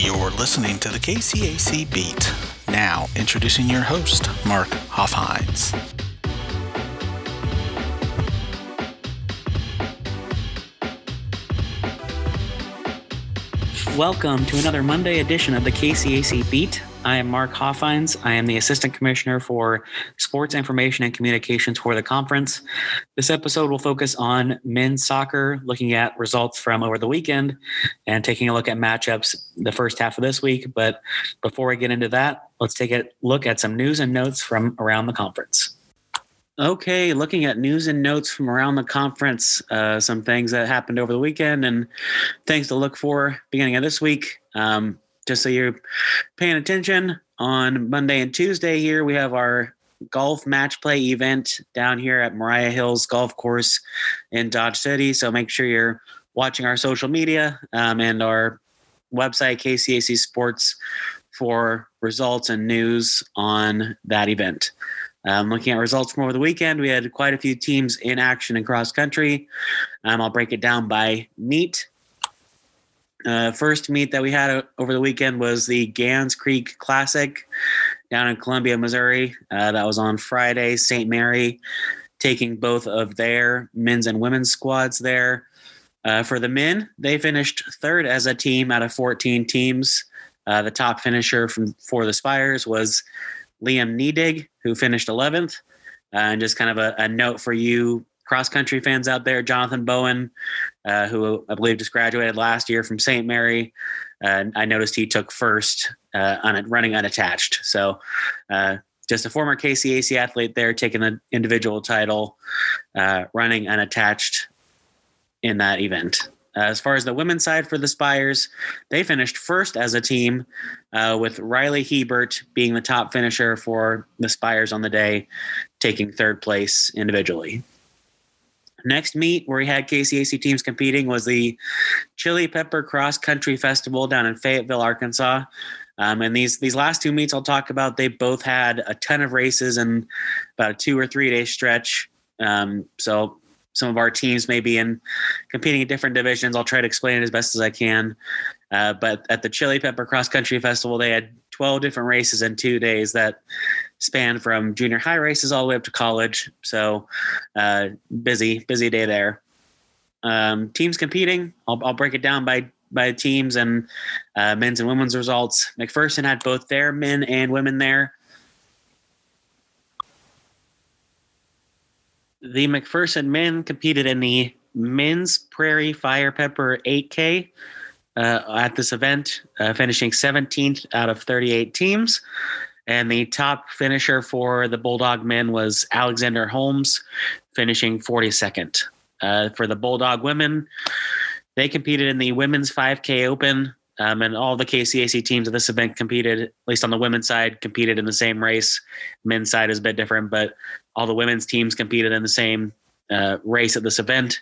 You're listening to the KCAC Beat. Now, introducing your host, Mark Hoffhines. Welcome to another Monday edition of the KCAC Beat. I am Mark Hoffhines. I am the Assistant Commissioner for Sports Information and Communications for the conference. This episode will focus on men's soccer, looking at results from over the weekend and taking a look at matchups the first half of this week. But before we get into that, let's take a look at some news and notes from around the conference. Okay, looking at news and notes from around the conference, uh, some things that happened over the weekend and things to look for beginning of this week. Um, just so you're paying attention, on Monday and Tuesday here, we have our golf match play event down here at Mariah Hills Golf Course in Dodge City. So make sure you're watching our social media um, and our website, KCAC Sports, for results and news on that event. Um, looking at results from over the weekend, we had quite a few teams in action in cross country. Um, I'll break it down by meet. Uh, first meet that we had uh, over the weekend was the Gans Creek Classic down in Columbia, Missouri. Uh, that was on Friday. St. Mary taking both of their men's and women's squads there. Uh, for the men, they finished third as a team out of 14 teams. Uh, the top finisher from for the Spires was Liam Nedig, who finished 11th. Uh, and just kind of a, a, note for you cross country fans out there, Jonathan Bowen, uh, who I believe just graduated last year from St. Mary. Uh, I noticed he took first uh, on it, running unattached. So uh, just a former KCAC athlete there taking the individual title, uh, running unattached in that event. Uh, as far as the women's side for the Spires, they finished first as a team, uh, with Riley Hebert being the top finisher for the Spires on the day, taking third place individually. Next meet where we had KCAC teams competing was the Chili Pepper Cross Country Festival down in Fayetteville, Arkansas. Um, and these these last two meets I'll talk about, they both had a ton of races and about a two or three day stretch. Um, so some of our teams may be in competing in different divisions. I'll try to explain it as best as I can. Uh, but at the Chili Pepper Cross Country Festival, they had 12 different races in two days that span from junior high races all the way up to college. So uh, busy, busy day there. Um, teams competing. I'll, I'll, break it down by by teams and uh, men's and women's results. McPherson had both their men and women there. The McPherson men competed in the men's Prairie Fire Pepper 8K uh, at this event, uh, finishing 17th out of 38 teams. And the top finisher for the Bulldog men was Alexander Holmes, finishing 42nd. Uh, for the Bulldog women, they competed in the women's 5K Open, um, and all the KCAC teams of this event competed, at least on the women's side, competed in the same race. Men's side is a bit different, but all the women's teams competed in the same uh, race at this event.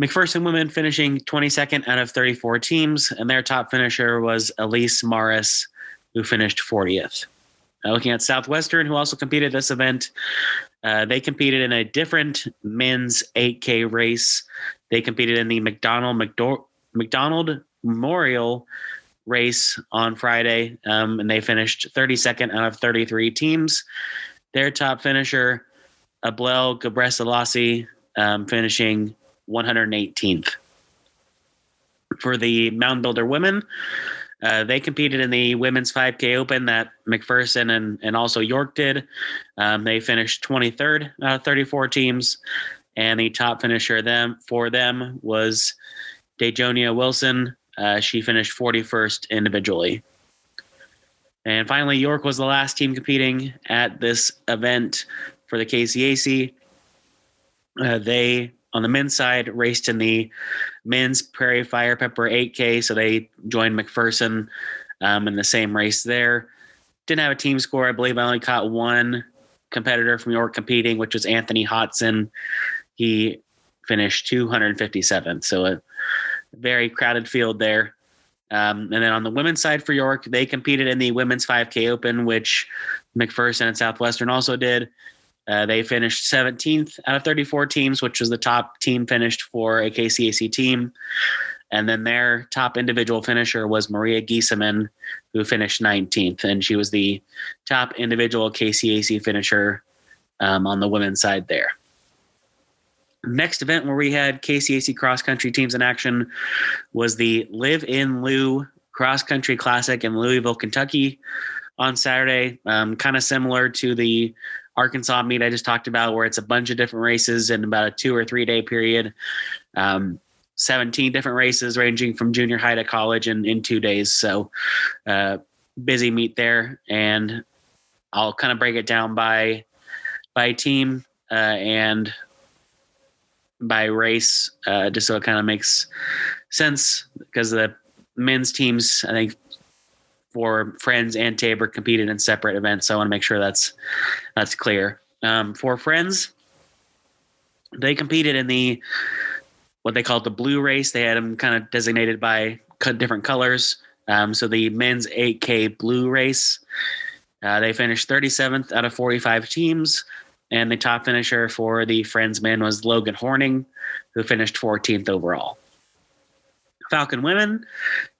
McPherson women finishing 22nd out of 34 teams, and their top finisher was Elise Morris, who finished 40th. Uh, looking at Southwestern, who also competed this event, uh, they competed in a different men's 8K race. They competed in the McDonald McDo- McDonald Memorial race on Friday, um, and they finished 32nd out of 33 teams. Their top finisher, Ablel Gebreselassie, um, finishing 118th. For the Mound Builder women, uh, they competed in the women's 5K Open that McPherson and, and also York did. Um, they finished 23rd out of 34 teams, and the top finisher them for them was Dejonia Wilson. Uh, she finished 41st individually. And finally, York was the last team competing at this event for the KCAC. Uh, they, on the men's side, raced in the men's Prairie Fire Pepper 8K, so they joined McPherson um, in the same race there. Didn't have a team score. I believe I only caught one competitor from York competing, which was Anthony Hodson. He finished 257th, so a very crowded field there. Um, and then on the women's side for York, they competed in the women's 5K Open, which McPherson and Southwestern also did. Uh, they finished 17th out of 34 teams, which was the top team finished for a KCAC team. And then their top individual finisher was Maria Giesemann, who finished 19th. And she was the top individual KCAC finisher um, on the women's side there. Next event where we had KCAC cross country teams in action was the Live in Lou Cross Country Classic in Louisville, Kentucky on Saturday. Um, kind of similar to the Arkansas meet I just talked about, where it's a bunch of different races in about a two or three day period. Um, 17 different races ranging from junior high to college in, in two days. So, uh, busy meet there. And I'll kind of break it down by by team uh, and by race, uh, just so it kind of makes sense because the men's teams, I think, for Friends and Tabor competed in separate events. So I want to make sure that's that's clear. Um, for Friends, they competed in the what they called the blue race. They had them kind of designated by different colors. Um, so the men's 8K blue race, uh, they finished 37th out of 45 teams. And the top finisher for the Friends men was Logan Horning, who finished 14th overall. Falcon women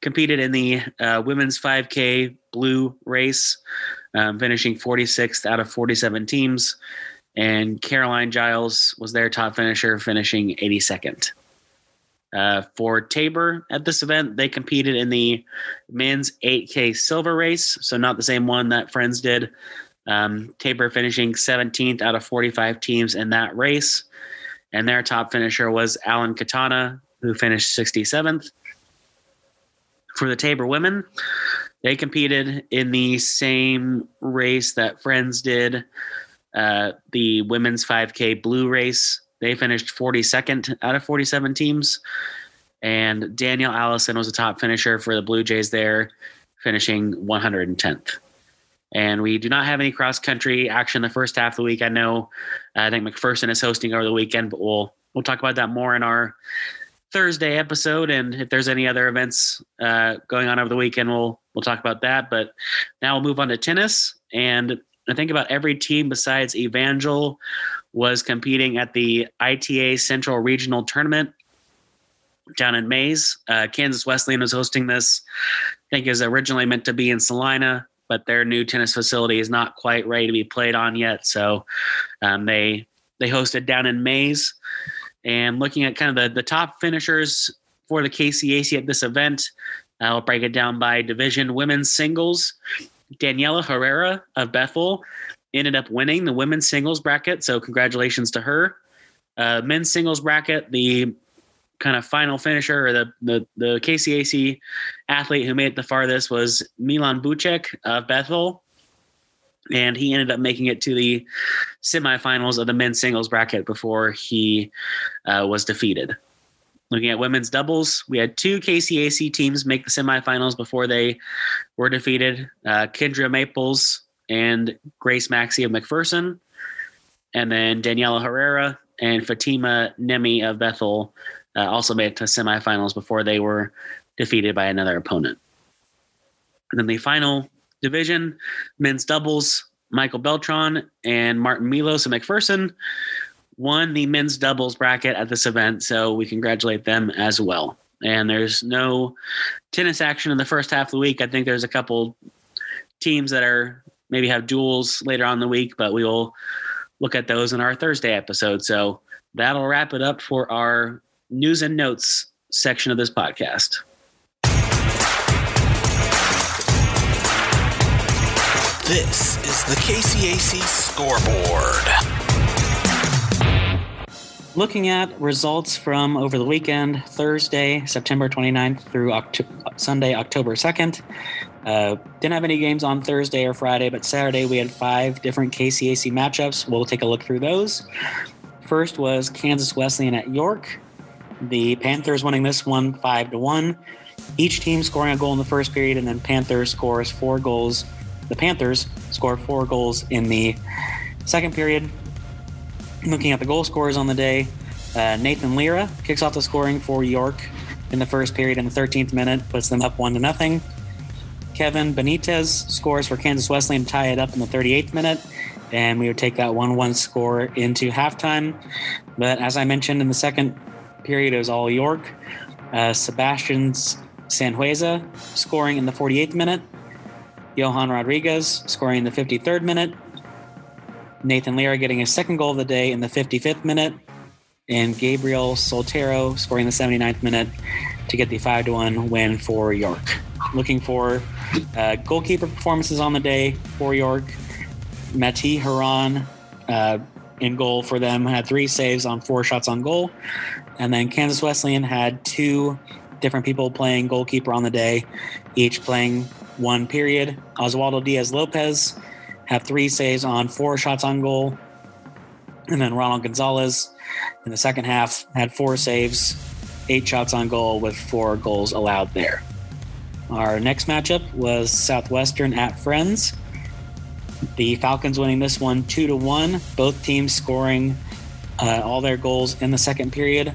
competed in the uh, women's 5K blue race, um, finishing 46th out of 47 teams. And Caroline Giles was their top finisher, finishing 82nd. Uh, for Tabor at this event, they competed in the men's 8K silver race, so not the same one that Friends did. Um, Tabor finishing 17th out of 45 teams in that race. And their top finisher was Alan Katana, who finished 67th. For the Tabor women, they competed in the same race that Friends did, uh, the women's 5K blue race. They finished 42nd out of 47 teams. And Danielle Allison was the top finisher for the Blue Jays there, finishing 110th. And we do not have any cross country action the first half of the week. I know I think McPherson is hosting over the weekend, but we'll we'll talk about that more in our Thursday episode. And if there's any other events uh, going on over the weekend, we'll we'll talk about that. But now we'll move on to tennis. And I think about every team besides Evangel was competing at the ITA Central Regional Tournament down in Hays. Uh, Kansas Wesleyan was hosting this. I think it was originally meant to be in Salina but their new tennis facility is not quite ready to be played on yet. So um, they they hosted down in Hays. And looking at kind of the, the top finishers for the KCAC at this event, I'll break it down by division. Women's singles, Daniela Herrera of Bethel ended up winning the women's singles bracket. So congratulations to her. Uh, men's singles bracket, the kind of final finisher or the, the, the KCAC athlete who made it the farthest was Milan Bucek of Bethel. And he ended up making it to the semifinals of the men's singles bracket before he uh, was defeated. Looking at women's doubles, we had two KCAC teams make the semifinals before they were defeated uh, Kendra Maples and Grace Maxey of McPherson. And then Daniela Herrera and Fatima Nemi of Bethel uh, also made it to semifinals before they were defeated by another opponent. And then the final division, men's doubles, Michael Beltran and Martin Milos and McPherson won the men's doubles bracket at this event, so we congratulate them as well. And there's no tennis action in the first half of the week. I think there's a couple teams that are maybe have duels later on the week, but we will look at those in our Thursday episode. So that'll wrap it up for our news and notes section of this podcast. This is the KCAC scoreboard. Looking at results from over the weekend, Thursday, September 29th through Sunday, October 2nd. Uh, didn't have any games on Thursday or Friday, but Saturday we had five different KCAC matchups. We'll take a look through those. First was Kansas Wesleyan at York. The Panthers winning this one five to one. Each team scoring a goal in the first period, and then Panthers scores four goals. The Panthers score four goals in the second period. Looking at the goal scorers on the day, uh, Nathan Lira kicks off the scoring for York in the first period in the 13th minute, puts them up one to nothing. Kevin Benitez scores for Kansas Wesleyan to tie it up in the 38th minute, and we would take that 1 1 score into halftime. But as I mentioned in the second period, it was all York. Uh, Sebastian Sanhueza scoring in the 48th minute. Johan Rodriguez scoring in the 53rd minute. Nathan Lira getting his second goal of the day in the 55th minute. And Gabriel Soltero scoring the 79th minute to get the 5 to 1 win for York. Looking for uh, goalkeeper performances on the day for York. Mati Haran uh, in goal for them had three saves on four shots on goal. And then Kansas Wesleyan had two different people playing goalkeeper on the day, each playing one period. Oswaldo Diaz Lopez had three saves on four shots on goal. And then Ronald Gonzalez in the second half had four saves, eight shots on goal with four goals allowed there. Our next matchup was Southwestern at Friends. The Falcons winning this one two to one. Both teams scoring uh, all their goals in the second period.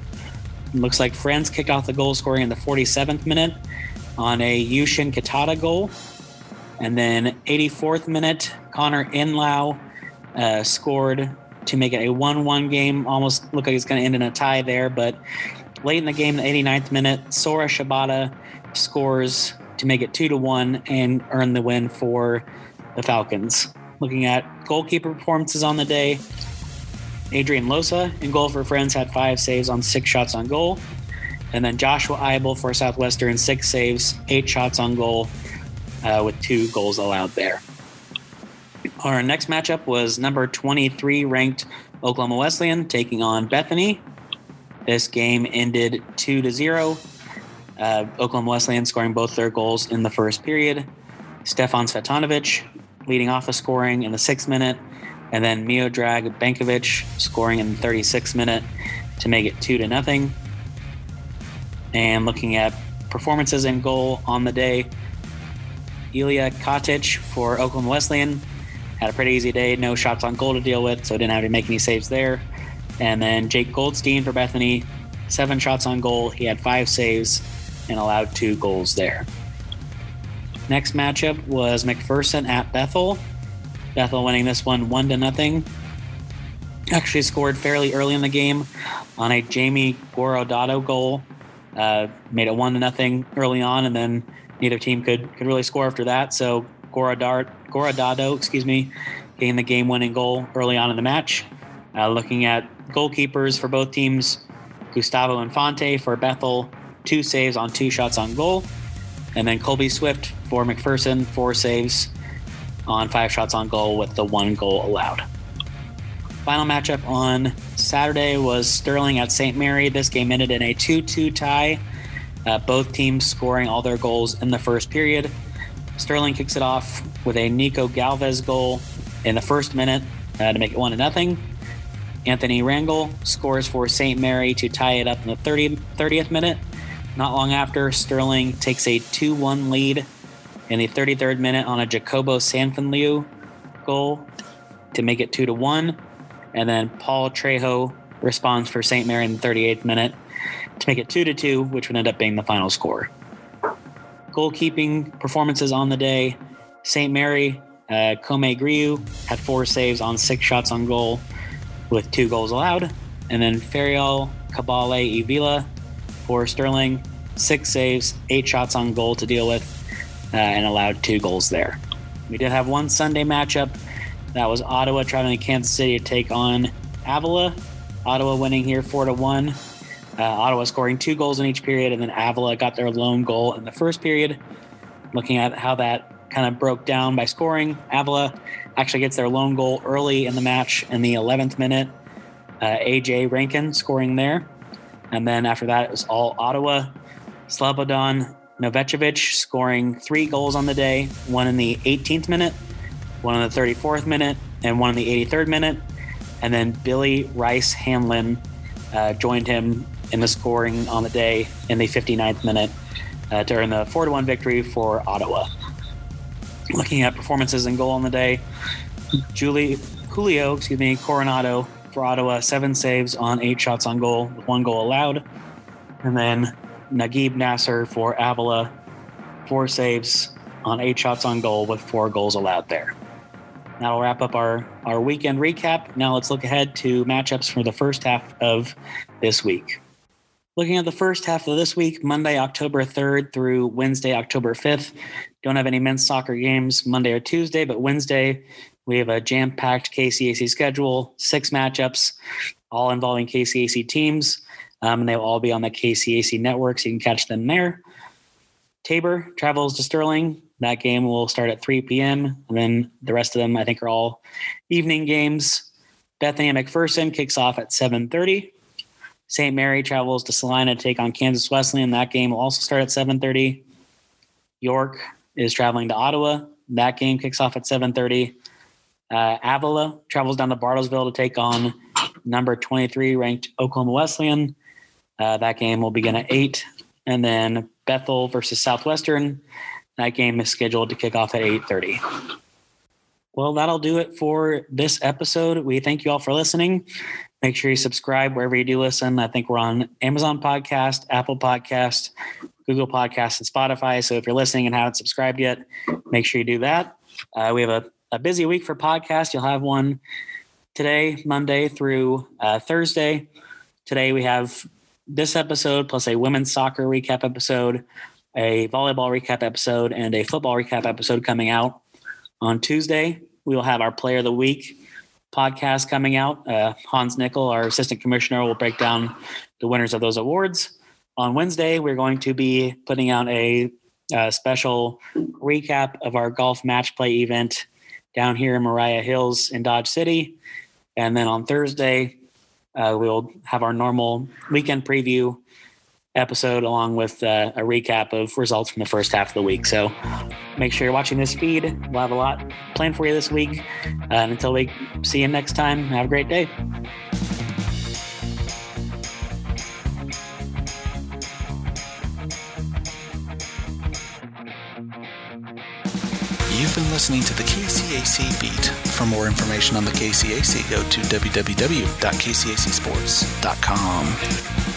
looks like Friends kicked off the goal scoring in the 47th minute on a Yushin Katada goal. And then 84th minute, Connor Inlau uh, scored to make it a 1 1 game. Almost looked like it's going to end in a tie there, but late in the game, the 89th minute, Sora Shibata scores to make it 2 to 1 and earn the win for the Falcons. Looking at goalkeeper performances on the day, Adrian Losa in goal for Friends had five saves on six shots on goal. And then Joshua Eibel for Southwestern, six saves, eight shots on goal, uh, with two goals allowed there. Our next matchup was number 23 ranked Oklahoma Wesleyan taking on Bethany. This game ended 2 to 0. Uh, Oklahoma Wesleyan scoring both their goals in the first period. Stefan Svetanovic leading off the scoring in the sixth minute, and then Miodrag Bankovic scoring in the 36th minute to make it 2 to nothing. And looking at performances in goal on the day, Ilya Katic for Oklahoma Wesleyan had a pretty easy day, no shots on goal to deal with, so didn't have to make any saves there. And then Jake Goldstein for Bethany, seven shots on goal. He had five saves and allowed two goals there. Next matchup was McPherson at Bethel. Bethel winning this one one to nothing. Actually scored fairly early in the game on a Jamie Gorodato goal. Uh, made it one to nothing early on, and then neither team could could really score after that. So Gorodado, excuse me, gained the game-winning goal early on in the match. Uh, looking at goalkeepers for both teams, Gustavo Infante for Bethel, two saves on two shots on goal, and then Colby Swift for McPherson, four saves on five shots on goal with the one goal allowed. Final matchup on Saturday was Sterling at St. Mary. This game ended in a 2 2 tie. Uh, both teams scoring all their goals in the first period. Sterling kicks it off with a Nico Galvez goal in the first minute uh, to make it 1 0. Anthony Rangel scores for St. Mary to tie it up in the 30, 30th minute. Not long after, Sterling takes a 2 1 lead in the 33rd minute on a Jacobo Sanfinliu goal to make it 2 to 1. And then Paul Trejo responds for St. Mary in the 38th minute to make it 2 to 2, which would end up being the final score. Goalkeeping performances on the day St. Mary, uh, Kome Griu had four saves on six shots on goal with two goals allowed. And then Ferial Cabale Evila for Sterling, six saves, eight shots on goal to deal with, uh, and allowed two goals there. We did have one Sunday matchup. That was Ottawa traveling to Kansas City to take on Avila. Ottawa winning here four to one. Uh, Ottawa scoring two goals in each period, and then Avila got their lone goal in the first period. Looking at how that kind of broke down by scoring, Avila actually gets their lone goal early in the match in the 11th minute. Uh, AJ Rankin scoring there. And then after that, it was all Ottawa. Slobodan Novacevic scoring three goals on the day one in the 18th minute, one in the 34th minute, and one in the 83rd minute. And then Billy Rice Hanlon uh, joined him in the scoring on the day in the 59th minute uh, to earn the 4 1 victory for Ottawa. Looking at performances and goal on the day, Julie Julio, excuse me, Coronado for Ottawa, seven saves on eight shots on goal, with one goal allowed. And then Nagib Nasser for Avila, four saves on eight shots on goal with four goals allowed there. That'll wrap up our, our weekend recap. Now let's look ahead to matchups for the first half of this week. Looking at the first half of this week, Monday, October 3rd through Wednesday, October 5th. Don't have any men's soccer games Monday or Tuesday, but Wednesday, we have a jam packed KCAC schedule, six matchups, all involving KCAC teams. Um, and they will all be on the KCAC network, so you can catch them there. Tabor travels to Sterling. That game will start at 3 p.m. And then the rest of them, I think, are all evening games. Bethany McPherson kicks off at 7:30. St. Mary travels to Salina to take on Kansas Wesleyan. That game will also start at 7:30. York is traveling to Ottawa. That game kicks off at 7:30. Uh, Avila travels down to Bartlesville to take on number 23 ranked Oklahoma Wesleyan. Uh, that game will begin at 8. And then Bethel versus Southwestern. That game is scheduled to kick off at 8:30. Well, that'll do it for this episode. We thank you all for listening. Make sure you subscribe wherever you do listen. I think we're on Amazon Podcast, Apple Podcast, Google Podcast, and Spotify. So if you're listening and haven't subscribed yet, make sure you do that. Uh, we have a, a busy week for podcasts. You'll have one today, Monday through uh, Thursday. Today we have this episode plus a women's soccer recap episode, a volleyball recap episode, and a football recap episode coming out on Tuesday. We will have our player of the week podcast coming out. Uh, Hans Nickel, our assistant commissioner, will break down the winners of those awards. On Wednesday, we're going to be putting out a, a special recap of our golf match play event down here in Mariah Hills in Dodge City. And then on Thursday, uh, we'll have our normal weekend preview episode along with uh, a recap of results from the first half of the week. So make sure you're watching this feed. We'll have a lot planned for you this week. Uh, and until we see you next time, have a great day. Listening to the KCAC Beat. For more information on the KCAC, go to www.kcacsports.com.